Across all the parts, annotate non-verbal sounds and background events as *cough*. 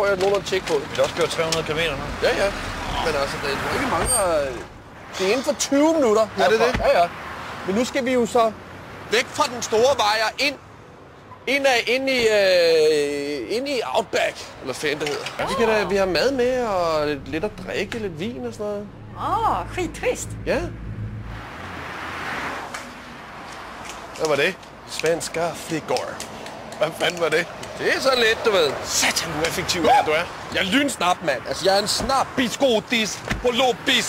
tror jeg, at nogen har tjekket på. Vi også køre 300 km nu. Ja, ja. Men altså, det er ikke mange, der... Det er inden for 20 minutter. Er det herfra. det? Ja, ja. Men nu skal vi jo så væk fra den store vej og ind, ind, af, ind, i, øh, ind i Outback, eller hvad fanden det hedder. Vi, kan da, vi har mad med og lidt, lidt at drikke, lidt vin og sådan noget. Åh, oh, skittrist. Ja. Hvad var det? Svenska flickor. Hvad fanden var det? Det er så lidt, du ved. Satan, du er effektiv, her, du er. Jeg er lynsnap, mand. Altså, jeg er en snap biskotis på lobis.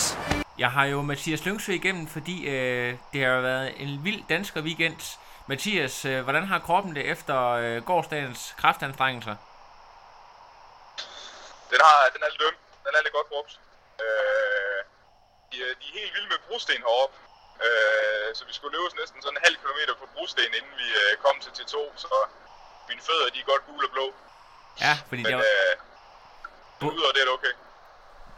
Jeg har jo Mathias Lyngsø igennem, fordi øh, det har været en vild dansker weekend. Mathias, øh, hvordan har kroppen det efter øh, gårdsdagens kraftanstrengelser? Den, har, den er lidt øm. Den er lidt godt brugt. Øh, de, er- de er helt vilde med brosten heroppe. Øh, så vi skulle løbe næsten sådan en halv kilometer på brosten, inden vi øh, kom til T2. Så mine fødder, de er godt gule og blå. Ja, fordi Men det var, øh, udover det er det okay.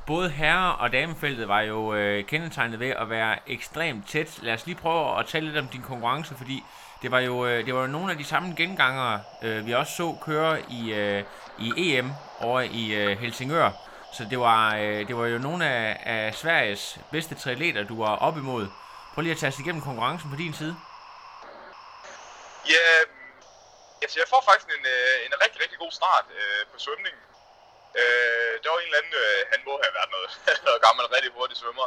både herre- og damefeltet var jo øh, kendetegnet ved at være ekstremt tæt. Lad os lige prøve at tale lidt om din konkurrence, fordi det var jo, øh, det var jo nogle af de samme gengangere, øh, vi også så køre i, øh, i EM over i øh, Helsingør. Så det var, øh, det var jo nogle af, af Sveriges bedste triatleter, du var op imod. Prøv lige at tage os igennem konkurrencen på din side. Ja, altså jeg får faktisk en, øh, en rigtig, rigtig god start øh, på svømningen. Øh, der var en eller anden, øh, han må have været noget, *laughs* noget gammel, rigtig hurtig svømmer,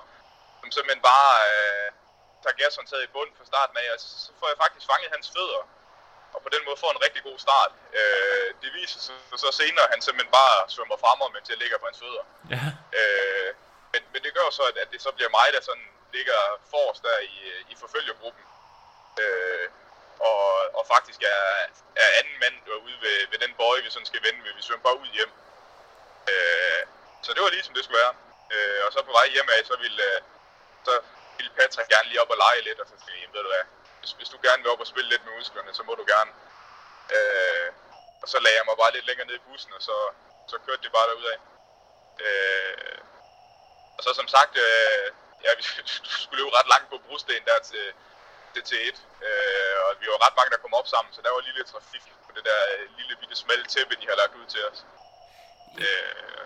som simpelthen bare øh, tager gashåndtaget i bund fra starten af, og så, så får jeg faktisk fanget hans fødder, og på den måde får en rigtig god start. Øh, det viser sig så senere, at han simpelthen bare svømmer fremad, mens jeg ligger på hans fødder. Ja. Øh, men, men det gør så, at, at det så bliver mig, der sådan ligger forrest der i, i forfølgergruppen. Øh, og, og faktisk er, er anden mand ude ved, ved den bøje, vi sådan skal vende ved. Vi svømmer bare ud hjem. Øh, så det var lige som det skulle være. Øh, og så på vej hjem af, så ville, øh, så ville Patrick gerne lige op og lege lidt, og så sagde jeg, ved du hvad, hvis, hvis du gerne vil op og spille lidt med musklerne, så må du gerne. Øh, og så lagde jeg mig bare lidt længere ned i bussen, og så, så kørte det bare derudad. Øh, og så som sagt, øh, ja, *laughs* vi skulle løbe ret langt på brosten der til, til T1. Øh, og vi var ret mange, der kom op sammen, så der var lige lidt trafik på det der øh, lille bitte smalle tæppe, de har lagt ud til os. Øh,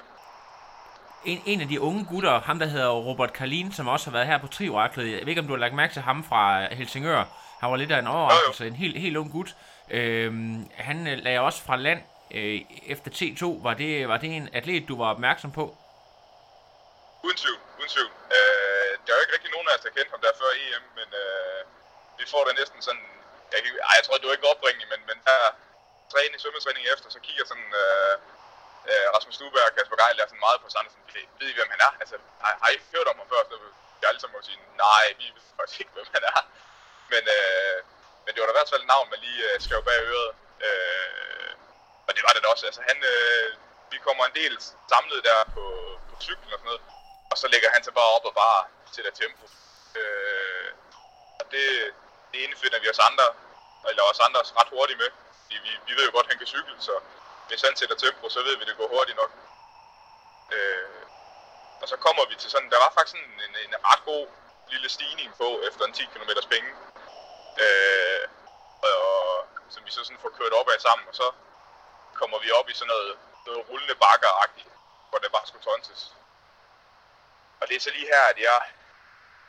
En, en af de unge gutter, ham der hedder Robert Karlin, som også har været her på Trioraklet. Jeg ved ikke, om du har lagt mærke til ham fra Helsingør. Han var lidt af en overraskelse, en helt, helt ung gut. Øhm, han øh, lagde også fra land øh, efter T2. Var det, var det en atlet, du var opmærksom på? uden tvivl, uden tvivl. Øh, der er jo ikke rigtig nogen af os, der kendte ham der før EM, men øh, vi får da næsten sådan... Jeg, kan, ej, jeg tror, det var ikke opringning, men, men her træning, svømmetræning efter, så kigger sådan... Øh, øh, Rasmus Stuberg og Kasper Geil er sådan meget på sådan, sådan ved, ved I, hvem han er? Altså, har, har I hørt om ham før? Så jeg alle sammen må sige, nej, vi ved faktisk ikke, hvem han er. Men, øh, men det var da i hvert fald et navn, man lige øh, skrev bag øret. Øh, og det var det da også. Altså, han, øh, vi kommer en del samlet der på, på cyklen og sådan noget. Og så lægger han sig bare op og bare sætter tempo. Øh, og det, det indfinder vi os andre, eller os andre ret hurtigt med. Vi, vi, vi ved jo godt, at han kan cykle, så hvis han sætter tempo, så ved vi, at det går hurtigt nok. Øh, og så kommer vi til sådan, der var faktisk sådan en, en ret god lille stigning på efter en 10 km penge. Øh, og, og, som vi så sådan får kørt op af sammen, og så kommer vi op i sådan noget, noget rullende bakker hvor det bare skulle tonses. Og det er så lige her, at jeg,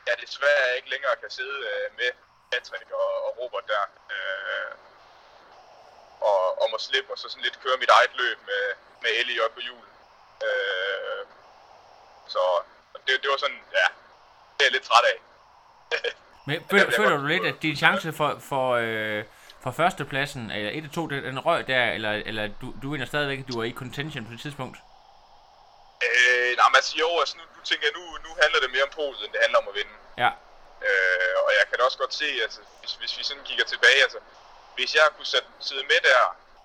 jeg desværre ikke længere kan sidde øh, med Patrick og, og Robert der. Øh, og, og må slippe, og så sådan lidt køre mit eget løb med, med Elliot på hjul. Øh, så det, det var sådan, ja, det er jeg lidt træt af. *laughs* Men føler, føler du lidt, at din chance for, for, øh, for førstepladsen, eller 1 2, den, røg der, eller, eller du, du mener stadigvæk, at du er i contention på det tidspunkt? Øh, nej, men altså jo, altså nu, nu tænker jeg, nu, nu handler det mere om posen, end det handler om at vinde. Ja. Øh, og jeg kan da også godt se, altså, hvis, hvis vi sådan kigger tilbage, altså, hvis jeg kunne sætte, sidde med der,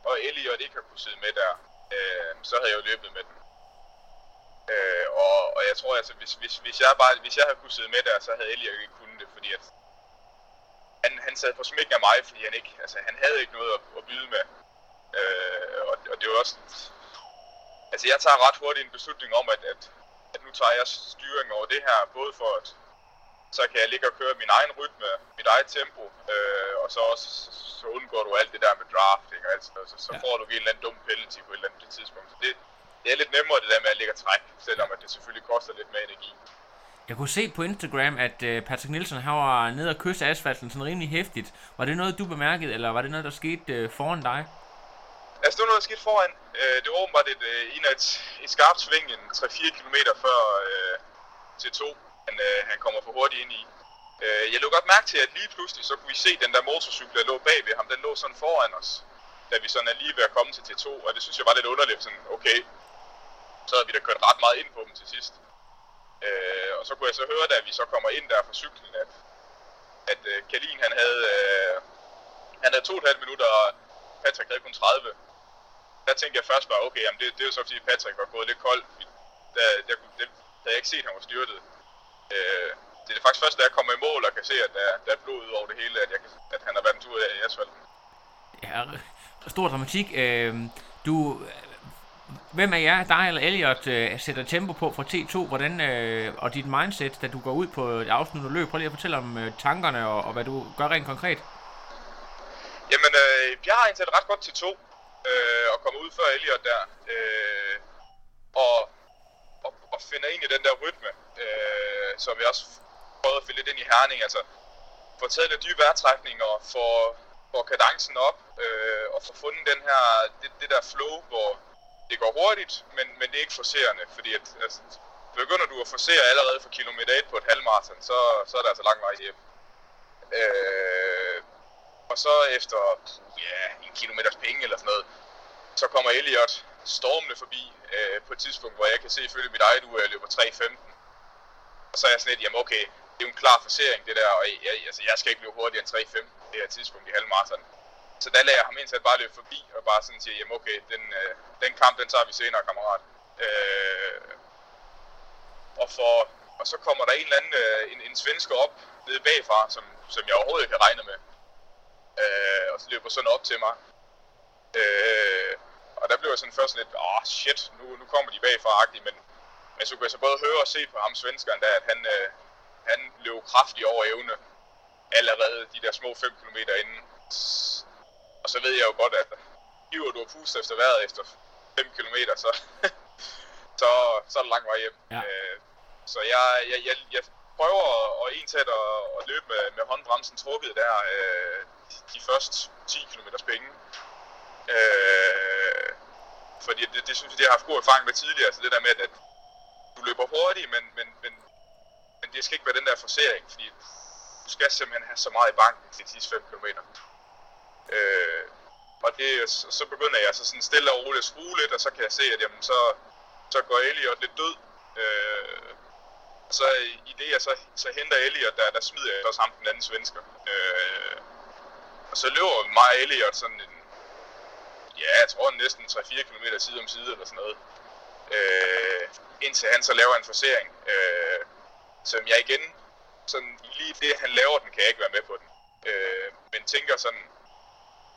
og Elliot ikke har kunne sidde med der, øh, så havde jeg jo løbet med den. Øh, og, og jeg tror altså, hvis, hvis, hvis, jeg bare, hvis jeg havde kunnet sidde med der, så havde Elliot ikke kunnet det, fordi at han, han sad på smækken af mig, fordi han ikke, altså han havde ikke noget at, at byde med. Øh, og, og det var også, altså jeg tager ret hurtigt en beslutning om, at, at, at nu tager jeg styring over det her, både for at så kan jeg ligge og køre min egen rytme, mit eget tempo, øh, og så også så undgår du alt det der med drafting og alt sådan noget, så, så ja. får du en eller anden dum penalty på et eller andet tidspunkt. Så det, det er lidt nemmere det der med at ligge og trække, selvom at det selvfølgelig koster lidt mere energi. Jeg kunne se på Instagram, at uh, Patrick Nielsen han var nede og kysse asfalten sådan rimelig hæftigt. Var det noget, du bemærkede, eller var det noget, der skete uh, foran dig? Jeg stod noget, der skete foran. Uh, det var åbenbart et, uh, en af et, et skarpt sving, en 3-4 km før uh, til 2 han, øh, han kommer for hurtigt ind i. Øh, jeg lå godt mærke til, at lige pludselig, så kunne vi se den der motorcykel, der lå bag ved ham, den lå sådan foran os, da vi sådan er lige ved at komme til T2, og det synes jeg var lidt underligt, sådan, okay, så havde vi da kørt ret meget ind på dem til sidst. Øh, og så kunne jeg så høre, da vi så kommer ind der fra cyklen, at, at øh, Kalin, han havde, øh, han havde to og et halvt minutter, og Patrick havde kun 30. Der tænkte jeg først bare, okay, jamen det, det er jo så fordi Patrick var gået lidt kold. Der, der, der, der havde jeg ikke set, at han var styrtet. Øh, det er faktisk først, da jeg kommer i mål og kan se, at der, der er blod ud over det hele, at, jeg kan, at han har været en tur i asfalten. Ja, stor dramatik. Øh, du, hvem af jer, dig eller Elliot, øh, sætter tempo på fra T2, hvordan, øh, og dit mindset, da du går ud på et afsluttet løb? Prøv lige at fortælle om øh, tankerne og, og hvad du gør rent konkret. Jamen, øh, jeg har indsat ret godt til to, øh, og kommer ud før Elliot der. Øh, og og, og finder ind i den der rytme, øh, som vi også prøvede at fylde lidt ind i Herning. Altså, få taget lidt dybe vejrtrækninger og få, få kadencen op, øh, og få fundet den her, det, det der flow, hvor det går hurtigt, men, men det er ikke forserende, fordi at, altså, begynder du at forsere allerede fra kilometer 1 på et halvmarathon, så, så er der altså lang vej hjem. Øh, og så efter ja, en kilometers penge eller sådan noget, så kommer Elliot stormende forbi øh, på et tidspunkt, hvor jeg kan se ifølge mit eget ur, at jeg løber 3.15. Så er jeg sådan lidt, jamen okay, det er jo en klar forsering det der, og jeg, altså, jeg skal ikke løbe hurtigere end 3.15 det her tidspunkt i halvmarathon. Så der lader jeg ham indsat bare løbe forbi, og bare sådan sige, jamen okay, den, øh, den kamp, den tager vi senere, kammerat. Øh, og, for, og så kommer der en eller anden, øh, en, en svensker op nede bagfra, som, som jeg overhovedet ikke har regnet med. Øh, og så løber sådan op til mig. Øh, og der blev jeg sådan først lidt, åh oh, shit, nu, nu kommer de bagfra-agtigt, men, men så kunne jeg så både høre og se på ham svenskeren der, at han, øh, han løb kraftigt over evne allerede de der små 5 km inden. Og så ved jeg jo godt, at hiver du og puster efter vejret efter 5 km, så, *laughs* så, så er det lang vej hjem. Ja. Øh, så jeg, jeg, jeg, jeg prøver at ensætte og, og løbe med, med håndbremsen trukket der øh, de, de første 10 km penge. Øh, fordi det, det synes jeg, de har haft god erfaring med tidligere, så det der med, at du løber hurtigt, men, men, men, men det skal ikke være den der forsering, fordi du skal simpelthen have så meget i banken til de sidste 5 km. Øh, og det, så, så begynder jeg så sådan stille og roligt at skrue lidt, og så kan jeg se, at jamen, så, så går Elliot lidt død. Øh, og så i det, jeg så, så henter Elliot, der, der smider jeg også ham den anden svensker. Øh, og så løber mig og Elliot sådan en ja, jeg tror næsten 3-4 km side om side eller sådan noget. Øh, indtil han så laver en forsering, øh, som jeg igen, sådan lige det han laver den, kan jeg ikke være med på den. Øh, men tænker sådan,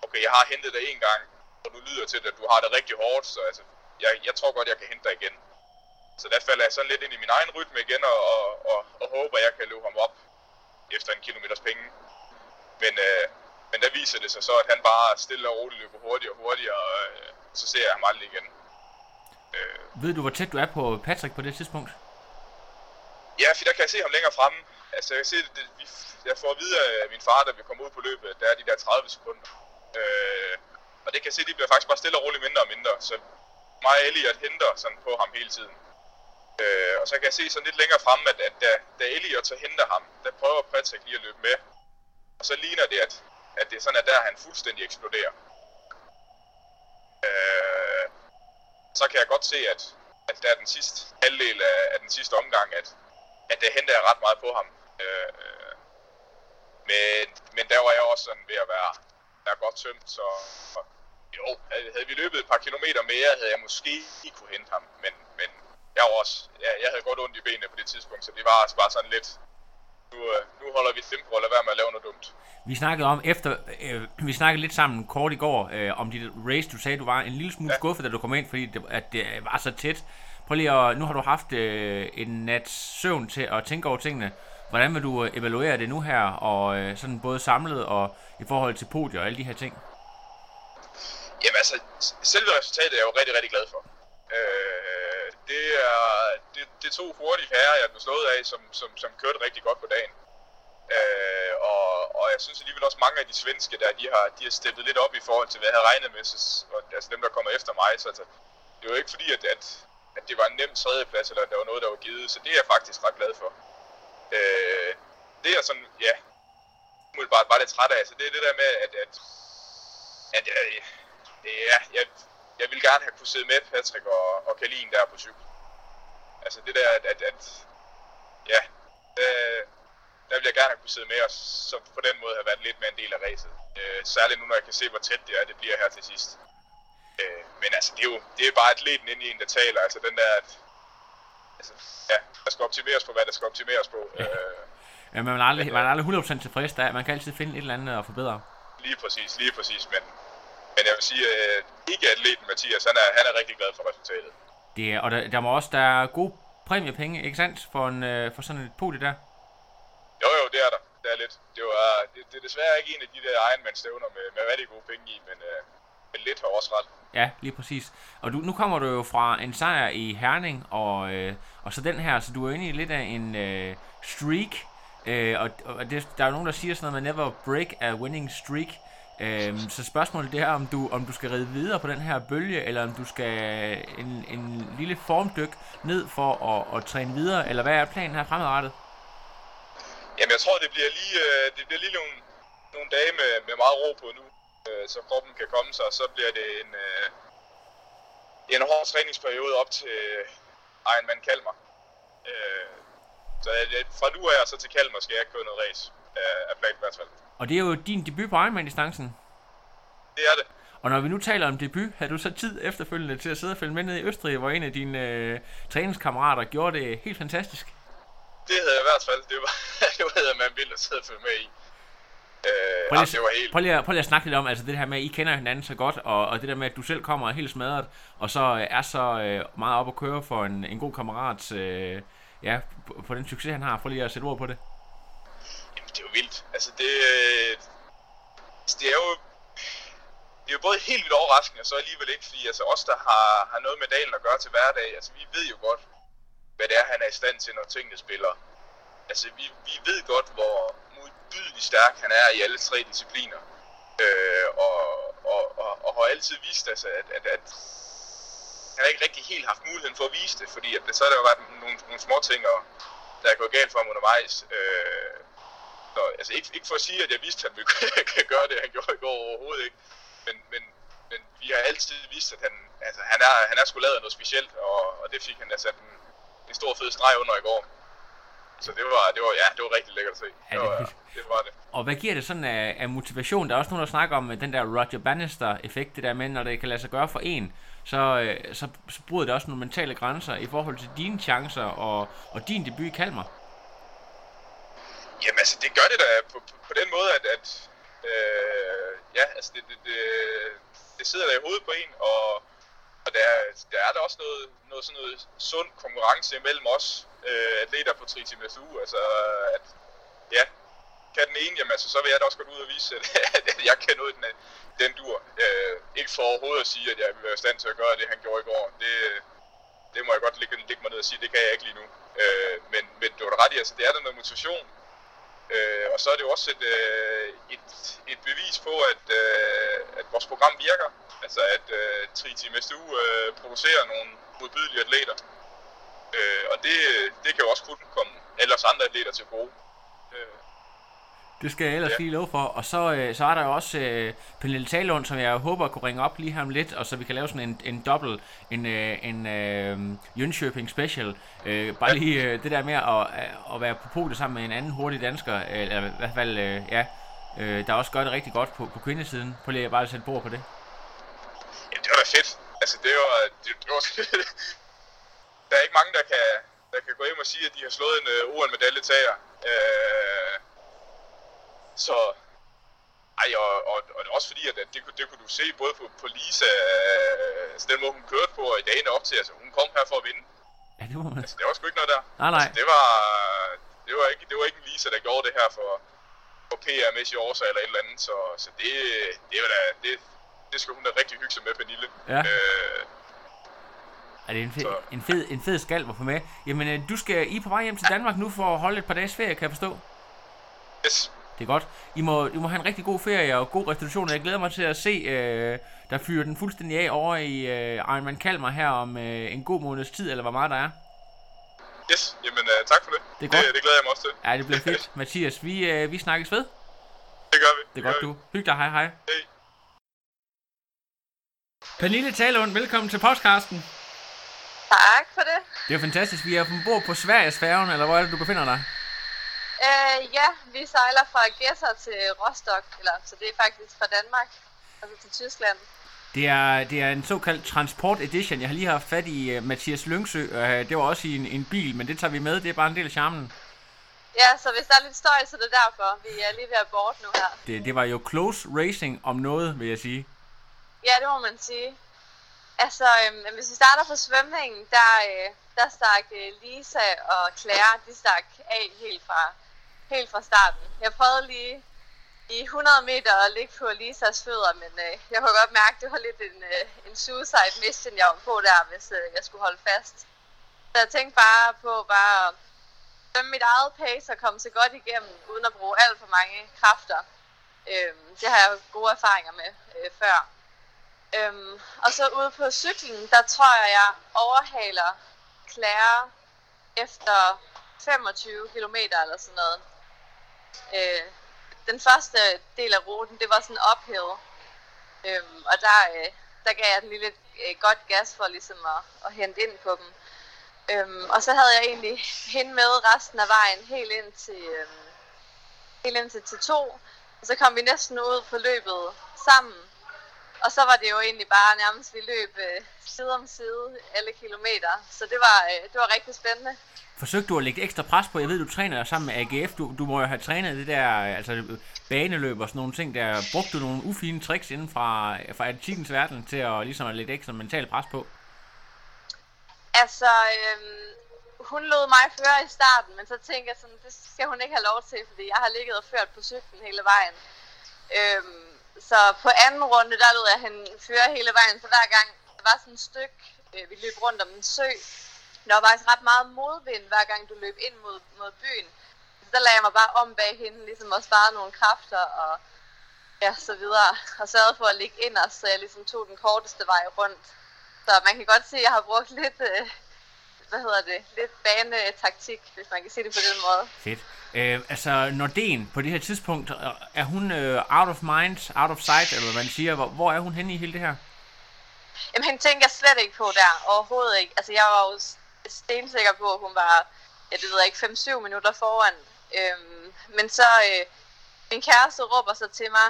okay, jeg har hentet dig en gang, og du lyder til, at du har det rigtig hårdt, så altså, jeg, jeg tror godt, jeg kan hente dig igen. Så der falder jeg sådan lidt ind i min egen rytme igen, og, og, og, og håber, at jeg kan løbe ham op efter en kilometers penge. Men, øh, men der viser det sig så, at han bare stille og roligt løber hurtigere og hurtigere, og øh, så ser jeg ham aldrig igen. Øh. Ved du, hvor tæt du er på Patrick på det tidspunkt? Ja, for der kan jeg se ham længere fremme. Altså, jeg kan se, det, vi, jeg får at vide af min far, da vi kommer ud på løbet, der er de der 30 sekunder. Øh, og det kan jeg se, de bliver faktisk bare stille og roligt mindre og mindre. Så mig og Elliot henter sådan på ham hele tiden. Øh, og så kan jeg se sådan lidt længere fremme, at, at da, da Elliot så henter ham, der prøver Patrick lige at løbe med. Og så ligner det, at at det sådan er der, han fuldstændig eksploderer. Øh, så kan jeg godt se, at, at der er den sidste halvdel af, af den sidste omgang, at, at det henter jeg ret meget på ham. Øh, øh men, men der var jeg også sådan ved at være, være godt tømt, så Jo, havde, havde vi løbet et par kilometer mere, havde jeg måske ikke kunne hente ham. Men, men jeg var også, ja, jeg havde godt ondt i benene på det tidspunkt, så det var også bare sådan lidt, nu, øh, nu holder vi tempo og lader være med at lave noget dumt. Vi snakkede om efter, øh, vi snakkede lidt sammen kort i går øh, om dit race. Du sagde, du var en lille smule ja. skuffet, da du kom ind, fordi det, at det var så tæt. Prøv lige at, nu har du haft øh, en nat søvn til at tænke over tingene. Hvordan vil du øh, evaluere det nu her, og øh, sådan både samlet og i forhold til podier og alle de her ting? Jamen altså, selve resultatet er jeg jo rigtig, rigtig glad for. Øh, det er det, det to hurtige herrer, jeg blev slået af, som, som, som kørte rigtig godt på dagen. Øh, og, og jeg synes alligevel også mange af de svenske der, de har, de har steppet lidt op i forhold til, hvad jeg havde regnet med, så, og, altså dem, der kommer efter mig. Så altså, det er ikke fordi, at, at, at det var en nem tredjeplads, eller at der var noget, der var givet, så det er jeg faktisk ret glad for. Øh, det er sådan, ja, umiddelbart bare lidt træt af, så det er det der med, at, at, at jeg, ja, jeg, jeg ville gerne have kunne sidde med Patrick og, og Kalin der på cykel. Altså det der, at, at, at ja, øh, der ville jeg gerne have kunne sidde med, og så på den måde have været lidt mere en del af racet. Øh, særligt nu, når jeg kan se, hvor tæt det er, det bliver her til sidst. Øh, men altså, det er jo det er bare atleten ind i en, der taler. Altså den der, at altså, ja, der skal optimeres på, hvad der skal optimeres på. Øh, ja, man er aldrig, man er aldrig 100% tilfreds der. Man kan altid finde et eller andet at forbedre. Lige præcis, lige præcis. Men, men jeg vil sige, at øh, ikke atleten Mathias, han er, han er rigtig glad for resultatet. Det er, og der, der må også, der er gode præmiepenge, ikke sandt, for, en, øh, for sådan et podie der? Jo, jo, det er der. Det er lidt. Det, var, det, det er desværre ikke en af de der Ironman-stævner med, med rigtig gode penge i, men, øh, men lidt har også ret. Ja, lige præcis. Og du, nu kommer du jo fra en sejr i Herning, og, øh, og så den her, så du er inde i lidt af en øh, streak. Øh, og og det, der er jo nogen, der siger sådan noget, man never break a winning streak. Øhm, så spørgsmålet det er, om du, om du skal ride videre på den her bølge, eller om du skal øh, en, en lille formdyk ned for at, at træne videre, eller hvad er planen her fremadrettet? Jamen, jeg tror, det bliver lige, øh, det bliver lige nogle, nogle dage med, med meget ro på nu, øh, så kroppen kan komme sig, og så bliver det en, øh, en hård træningsperiode op til øh, Ironman Kalmar. Øh, så jeg, fra nu af så til Kalmar skal jeg køre noget race af, af planen i hvert fald. Og det er jo din debut på Ironman-distancen. Det er det. Og når vi nu taler om debut, har du så tid efterfølgende til at sidde og følge med ned i Østrig, hvor en af dine øh, træningskammerater gjorde det helt fantastisk? Det havde jeg i hvert fald. Det var, *laughs* det var man vildt at sidde og følge med i. Øh, prøv, lige, det var helt... prøv, lige, prøv lige at snakke lidt om altså det her med, at I kender hinanden så godt, og, og det der med, at du selv kommer helt smadret, og så øh, er så øh, meget op at køre for en, en god kammerat, øh, ja, på, på den succes, han har. Prøv lige at sætte ord på det. Det er jo vildt. Altså, det, øh, altså, det er jo det er jo både helt vildt overraskende, og så alligevel ikke, fordi altså, os, der har, har noget med dalen at gøre til hverdag, altså vi ved jo godt, hvad det er, han er i stand til, når tingene spiller. Altså, vi, vi ved godt, hvor modbydelig stærk han er i alle tre discipliner. Øh, og, og, og, og har altid vist, altså, at, at, at han har ikke rigtig helt haft muligheden for at vise det, fordi at, så har der jo været nogle, nogle små ting, og, der er gået galt for ham undervejs. Øh, så, altså ikke, ikke for at sige, at jeg vidste, at han ville *laughs* kan gøre det, han gjorde i går overhovedet ikke. Men, men, men vi har altid vist, at han, altså, han, er, han er sgu lavet noget specielt, og, og det fik han sat en, en stor fed streg under i går. Så det var, det var, ja, det var rigtig lækkert at se. Ja, det, var, det- det var det. Og hvad giver det sådan af, af motivation? Der er også nogen, der snakker om øh, den der Roger Bannister-effekt, det der med, når det kan lade sig gøre for en, så, øh, så, så bryder det også nogle mentale grænser i forhold til dine chancer og, og din debut i Kalmar. Jamen altså, det gør det da på, på, på den måde, at, at øh, ja, altså det, det, det, det sidder der i hovedet på en, og, og der, er- der er der også noget, noget, sådan noget sund konkurrence imellem os øh, atleter på Tritium SU, altså at, ja, kan den ene, jamen altså, så vil jeg da også godt ud og vise, *laughs* at, at jeg kan noget den, den dur. Øh, ikke for overhovedet at sige, at jeg vil være i stand til at gøre det, han gjorde i går. Det, det må jeg godt ligge, ligge mig ned og sige, det kan jeg ikke lige nu. Øh, men, men du har ret i, altså det er der noget motivation. Øh, og så er det jo også et, øh, et, et bevis på, at, øh, at vores program virker. Altså at øh, Triteam SDU øh, producerer nogle modbydelige atleter. Øh, og det, det kan jo også kun komme alle os andre atleter til gode. Øh, det skal jeg ellers Ja. lige love for. Og så, øh, så er der jo også øh, Pernille Talund, som jeg håber kunne ringe op lige her om lidt, og så vi kan lave sådan en, en dobbelt, en, øh, en øh, Jönköping special. Øh, bare lige øh, det der med at, at være på podiet sammen med en anden hurtig dansker, øh, eller i hvert fald, øh, ja, øh, der også gør det rigtig godt på, på kvindesiden. Prøv lige at bare sætte bord på det. var da fedt. Altså, det var... Det, det var *laughs* der er ikke mange, der kan, der kan gå hjem og sige, at de har slået en uh, OL-medaljetager. Uh, så... Ej, og, og, og også fordi, at det, det kunne du se både på, på Lisa, uh, altså den måde hun kørte på, og i dagene op til, altså hun kom her for at vinde. Ja, det må man. Altså, det var sgu ikke noget der. Nej, nej. Altså, det var, det var ikke, det var ikke en Lisa, der gjorde det her for, for PR-mæssige årsager eller et eller andet, så, så det, det var da, det, det skal hun da rigtig hygge sig med, Pernille. Ja. Øh, Er det en fed, Så- en fed, en fed skalp at få med? Jamen, øh, du skal I er på vej hjem til Danmark nu for at holde et par dages ferie, kan jeg forstå? yes. Det er godt. I må, I må have en rigtig god ferie og god restitution. Jeg glæder mig til at se, øh, der fyrer den fuldstændig af over i øh, Ironman Kalmar her om øh, en god måneds tid, eller hvor meget der er. Yes, jamen uh, tak for det. Det er godt. Det, det glæder jeg mig også til. Ja, det bliver fedt. *laughs* Mathias, vi, øh, vi snakkes ved. Det gør vi. Det er godt, gør du. Hyg dig, hej hej. vi. Hej. Pernille Talund, velkommen til podcasten. Tak for det. Det er fantastisk. Vi er ombord på Sveriges færgen, eller hvor er det, du befinder dig? Øh, ja, vi sejler fra Gæsser til Rostock, eller, så det er faktisk fra Danmark, altså til Tyskland. Det er, det er en såkaldt transport edition. Jeg har lige haft fat i uh, Mathias Lyngsø. Uh, det var også i en, en bil, men det tager vi med. Det er bare en del af charmen. Ja, så hvis der er lidt støj, så det er derfor. Vi er lige ved at board nu her. Det, det var jo close racing om noget, vil jeg sige. Ja, det må man sige. Altså, øhm, hvis vi starter på svømningen, der, øh, der stak øh, Lisa og Claire, de stak af helt fra, helt fra starten. Jeg prøvede lige i 100 meter at ligge på Lisas fødder, men øh, jeg kunne godt mærke, at det var lidt en, øh, en suicide mission, jeg var på der, hvis øh, jeg skulle holde fast. Så jeg tænkte bare på bare at dømme mit eget pace og komme så godt igennem, uden at bruge alt for mange kræfter. Øh, det har jeg gode erfaringer med øh, før. Øhm, og så ude på cyklen, der tror jeg, jeg overhaler Claire efter 25 km eller sådan noget. Øh, den første del af ruten, det var sådan uphill. Øhm, og der, øh, der gav jeg den lille øh, godt gas for ligesom at, at hente ind på dem. Øhm, og så havde jeg egentlig hende med resten af vejen helt ind til, øhm, helt ind til T2. Og så kom vi næsten ud på løbet sammen. Og så var det jo egentlig bare nærmest, vi løb øh, side om side alle kilometer. Så det var, øh, det var rigtig spændende. Forsøgte du at lægge ekstra pres på? Jeg ved, du træner sammen med AGF. Du, du må jo have trænet det der altså, baneløb og sådan nogle ting. Der brugte du nogle ufine tricks inden fra, fra atletikkens verden til at, ligesom at lægge ekstra mental pres på. Altså, øhm, hun lod mig føre i starten, men så tænkte jeg sådan, det skal hun ikke have lov til, fordi jeg har ligget og ført på cyklen hele vejen. Øhm, så på anden runde, der lod jeg hende føre hele vejen, så hver gang der var sådan et stykke, øh, vi løb rundt om en sø, der var faktisk ret meget modvind, hver gang du løb ind mod, mod byen. Så der lagde jeg mig bare om bag hende, ligesom og spare nogle kræfter og ja, så videre. Og sørgede for at ligge ind så jeg ligesom tog den korteste vej rundt. Så man kan godt se, at jeg har brugt lidt, øh, hvad hedder det, lidt banetaktik, hvis man kan sige det på den måde. Fedt. Øh, altså, Nordén på det her tidspunkt, øh, er hun øh, out of mind, out of sight, eller hvad man siger? Hvor, hvor er hun henne i hele det her? Jamen, hende tænker jeg slet ikke på der, overhovedet ikke. Altså, jeg var jo stensikker på, at hun var, ja, det ved jeg ikke, 5-7 minutter foran. Øhm, men så, øh, min kæreste råber så til mig,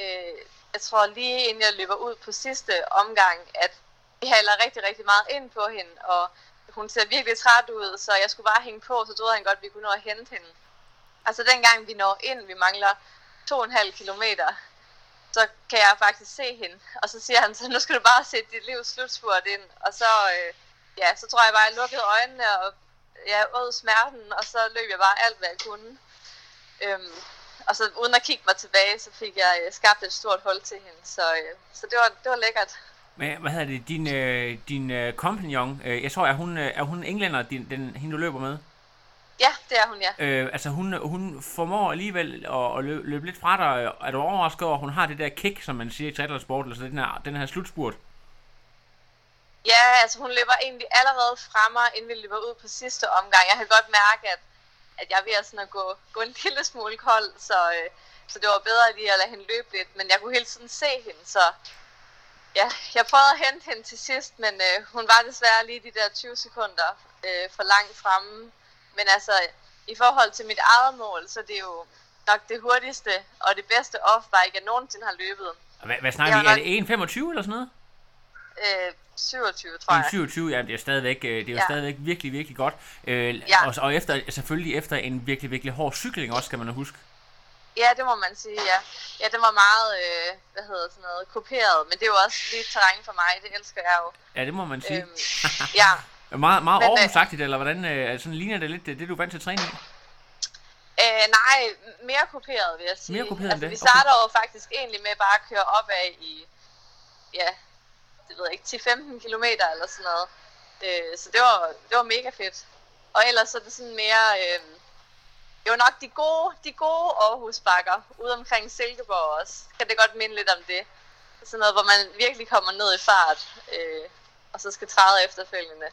øh, jeg tror lige inden jeg løber ud på sidste omgang, at vi halder rigtig, rigtig meget ind på hende, og hun ser virkelig træt ud, så jeg skulle bare hænge på, så troede han godt, at vi kunne nå at hente hende. Altså dengang vi når ind, vi mangler 2,5 kilometer, så kan jeg faktisk se hende. Og så siger han så, nu skal du bare sætte dit livs slutspurt ind. Og så, øh, ja, så tror jeg bare, at jeg lukkede øjnene og jeg åd smerten, og så løb jeg bare alt, hvad jeg kunne. Øhm, og så uden at kigge mig tilbage, så fik jeg øh, skabt et stort hul til hende. Så, øh, så det, var, det var lækkert. Hvad, hvad hedder det? Din, øh, din øh, compagnon, øh, jeg tror, er hun, øh, er hun englænder, din, den, hende du løber med? Ja, det er hun, ja. Øh, altså, hun, hun formår alligevel at, at løbe, løbe lidt fra dig. Er du overrasket over, at hun har det der kick, som man siger i triathlonsport, altså den her, den her slutspurt? Ja, altså hun løber egentlig allerede fra mig, inden vi løber ud på sidste omgang. Jeg kan godt mærke, at, at jeg er ved at, sådan at gå, gå en lille smule kold, så, øh, så det var bedre lige at lade hende løbe lidt. Men jeg kunne hele tiden se hende, så ja, jeg prøvede at hente hende til sidst, men øh, hun var desværre lige de der 20 sekunder øh, for langt fremme. Men altså, i forhold til mit eget mål, så det er jo nok det hurtigste og det bedste off-bike, jeg nogensinde har løbet. Hvad, hvad snakker vi? Er det 1.25 eller sådan noget? Øh, 27, tror jeg. 27, ja, det er stadigvæk, øh, det er jo Ja. stadigvæk virkelig, virkelig godt. Øh, Ja. og, og efter, selvfølgelig efter en virkelig, virkelig hård cykling også, skal man huske. Ja, det må man sige, ja. Ja, det var meget, øh, hvad hedder sådan noget, kopieret, men det er jo også lige terræn for mig, det elsker jeg jo. Ja, det må man sige. Øhm, ja, *laughs* Meget, meget Men, øh, Aarhus-agtigt, eller hvordan øh, sådan ligner det lidt det, det, du er vant til at træne i? øh, nej, mere kopieret vil jeg sige. Mere kopieret end altså, det? vi Okay. starter jo faktisk egentlig med bare at køre opad i, ja, det ved jeg ikke, 10-15 kilometer eller sådan noget. Øh, så det var, det var mega fedt. Og ellers så er det sådan mere, øh, var nok de gode, de gode Aarhusbakker, ude omkring Silkeborg også. Kan det godt minde lidt om det. Sådan noget, hvor man virkelig kommer ned i fart, øh, og så skal træde efterfølgende.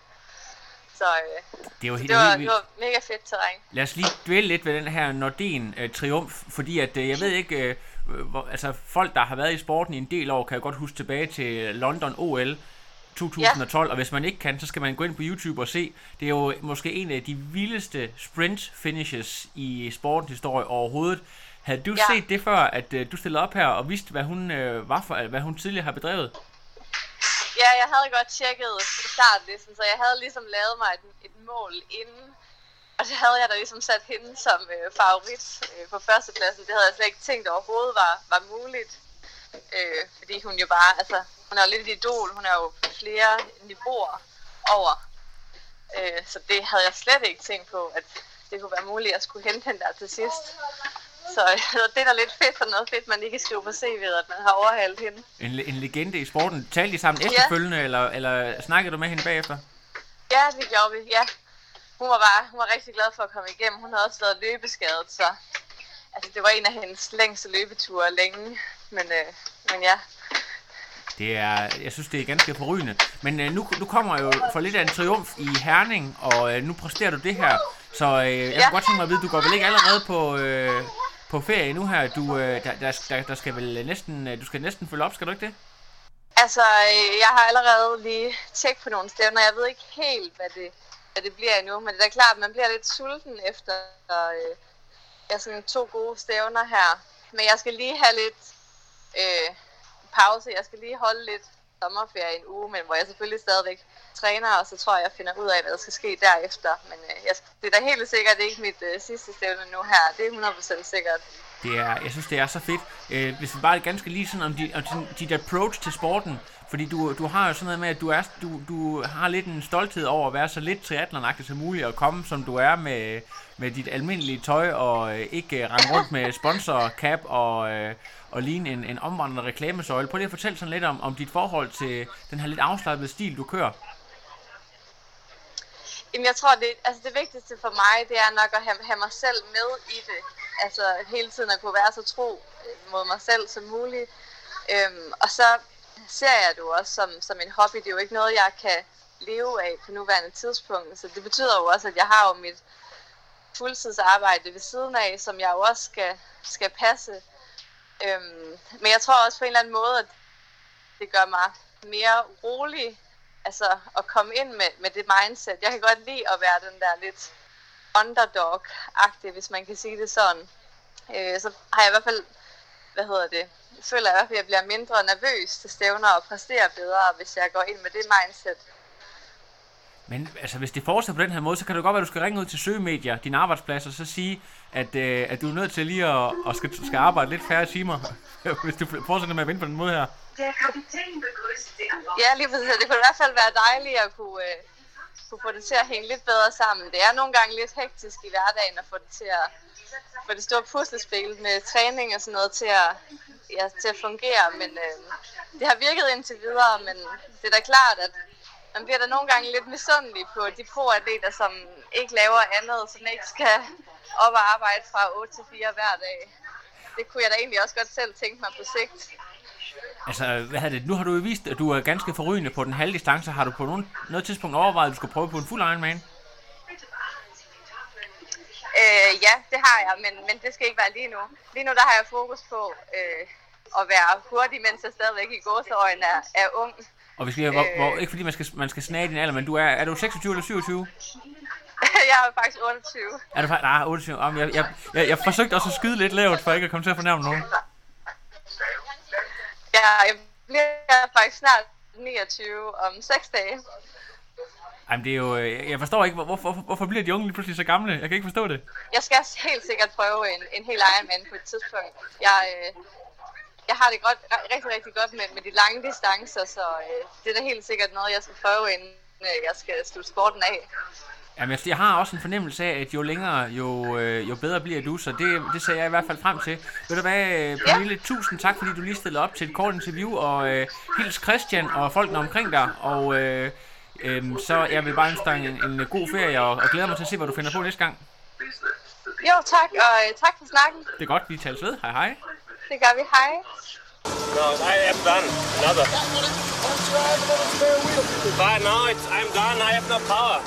Så øh, Det er jo helt, det, var, det var mega fedt terræn. Lad os lige dvæle lidt ved den her Nordin-triumf, fordi at, øh, jeg ved ikke, øh, hvor, altså folk, der har været i sporten i en del år, kan jo godt huske tilbage til London OL 2012, ja. og hvis man ikke kan, så skal man gå ind på YouTube og se. Det er jo måske en af de vildeste sprint finishes i sportens historie overhovedet. Havde du Ja. set det før, at øh, du stillede op her og vidste, hvad hun øh, var for, hvad hun tidligere har bedrevet? Ja, jeg havde godt tjekket startlisten, så jeg havde ligesom lavet mig et, et mål inden. Og det havde jeg da ligesom sat hende som øh, favorit øh, på førstepladsen. Det havde jeg slet ikke tænkt overhovedet var, var muligt. Øh, fordi hun jo bare, altså, hun er jo lidt et idol. Hun er jo flere niveauer over. Øh, så det havde jeg slet ikke tænkt på, at det kunne være muligt at skulle hente hende der til sidst. Så *laughs* det er da lidt fedt for noget fedt, man lige kan skrive på CV'et, at man har overhalet hende. En, le- en legende i sporten. Talte I sammen efterfølgende, eller, eller snakkede du med hende bagefter? Ja, det gjorde vi, ja. Hun var bare hun var rigtig glad for at komme igennem. Hun havde også været løbeskadet, så altså, det var en af hendes længste løbeture længe. Men, øh, men ja, Det er, jeg synes, det er ganske forrygende. Men øh, nu, nu kommer jo for lidt af en triumf i Herning, og øh, nu præsterer du det her. Så øh, jeg Ja. kunne godt tænke mig at vide, du går vel ikke allerede på, øh, på ferie nu her? Du, øh, der, der, der, skal vel næsten, øh, du skal næsten følge op, skal du ikke det? altså øh, jeg har allerede lige tjekket på nogle stævner. Jeg ved ikke helt, hvad det, hvad det bliver endnu. Men det er da klart, at man bliver lidt sulten efter øh, ja, sådan to gode stævner her. Men jeg skal lige have lidt øh, pause. Jeg skal lige holde lidt sommerferie en uge, men hvor jeg selvfølgelig stadigvæk træner, og så tror jeg, jeg finder ud af, hvad der skal ske derefter. Men øh, jeg, det er da helt sikkert ikke mit øh, sidste stævne nu her. Det er 100% sikkert. Det er, jeg synes, det er så fedt. Øh, hvis vi bare ganske lige sådan om, de, om din, dit approach til sporten, fordi du, du har jo sådan noget med, at du, er, du, du har lidt en stolthed over at være så lidt triathlonagtig som muligt, og komme som du er med, med dit almindelige tøj, og øh, ikke øh, rende rundt med sponsor cap og, øh, og ligne en, en omvandrende reklamesøjle. Prøv lige at fortælle sådan lidt om, om dit forhold til den her lidt afslappede stil, du kører. Jamen, jeg tror, det, altså det vigtigste for mig, det er nok at have, have mig selv med i det. Altså hele tiden at kunne være så tro mod mig selv som muligt. Øhm, og så ser jeg det jo også som, som en hobby. Det er jo ikke noget, jeg kan leve af på nuværende tidspunkt. Så det betyder jo også, at jeg har jo mit fuldtidsarbejde ved siden af, som jeg jo også skal, skal passe. Øhm, men jeg tror også på en eller anden måde, at det gør mig mere rolig altså at komme ind med, med det mindset. Jeg kan godt lide at være den der lidt underdog-agtig, hvis man kan sige det sådan. Øh, så har jeg i hvert fald, hvad hedder det, jeg føler i hvert fald, at jeg bliver mindre nervøs til stævner og præsterer bedre, hvis jeg går ind med det mindset. Men altså, hvis det fortsætter på den her måde, så kan det godt være, at du skal ringe ud til søgemedier, din arbejdsplads, og så sige, at, øh, at du er nødt til lige at, at skal, skal arbejde lidt færre timer, *laughs* hvis du fortsætter med at vinde på den måde her. Ja, lige præcis. Det kunne i hvert fald være dejligt at kunne, øh, kunne få det til at hænge lidt bedre sammen. Det er nogle gange lidt hektisk i hverdagen at få det til at få det store puslespil med træning og sådan noget til at, ja, til at fungere. Men øh, det har virket indtil videre, men det er da klart, at man bliver da nogle gange lidt misundelig på de pro-atleter, som ikke laver andet, som ikke skal op og arbejde fra 8 til 4 hver dag. Det kunne jeg da egentlig også godt selv tænke mig på sigt. Altså, hvad er det? Nu har du jo vist, at du er ganske forrygende på den halve distance. Har du på nogen, noget tidspunkt overvejet, at du skulle prøve på en fuld Ironman? Øh, ja, det har jeg, men, men det skal ikke være lige nu. Lige nu der har jeg fokus på øh, at være hurtig, mens jeg stadigvæk i gåseøjne er, er ung. Og hvis vi, hvor, hvor, ikke fordi man skal, man skal snage din alder, men du er, er du 26 eller 27? *laughs* jeg er faktisk 28. Er du faktisk, nej, 28. Jamen, jeg, jeg, jeg, jeg forsøgte også at skyde lidt lavt, for ikke at komme til at fornærme nogen. Ja, jeg bliver faktisk snart 29 om 6 dage. Jamen, det er jo... øh, Jeg forstår ikke, hvor- hvorfor, hvorfor bliver de unge lige pludselig så gamle? Jeg kan ikke forstå det. Jeg skal helt sikkert prøve en, en hel Ironman på et tidspunkt. Jeg, øh, jeg har det godt, rigtig, rigtig godt med, med de lange distancer, så øh, det er da helt sikkert noget, jeg skal prøve, inden øh, jeg skal slutte sporten af. Jamen, jeg- jeg har også en fornemmelse af, at jo længere, jo, øh, jo bedre bliver du, så det, det ser jeg i hvert fald frem til. Ved du hvad, øh, Pernille, tusind tak, fordi du lige stillede op til et kort interview, og øh, hils Christian og folkene omkring dig, og øh, øh, så jeg vil bare ønske dig en, en god ferie, og, og glæder mig til at se, hvad du finder på næste gang. Jo, tak, og øh, tak for snakken. Det er godt, vi tales ved. Hej hej. Det gør vi. Hej. No, I am done. Another. But no, it's, I'm done. I have no power.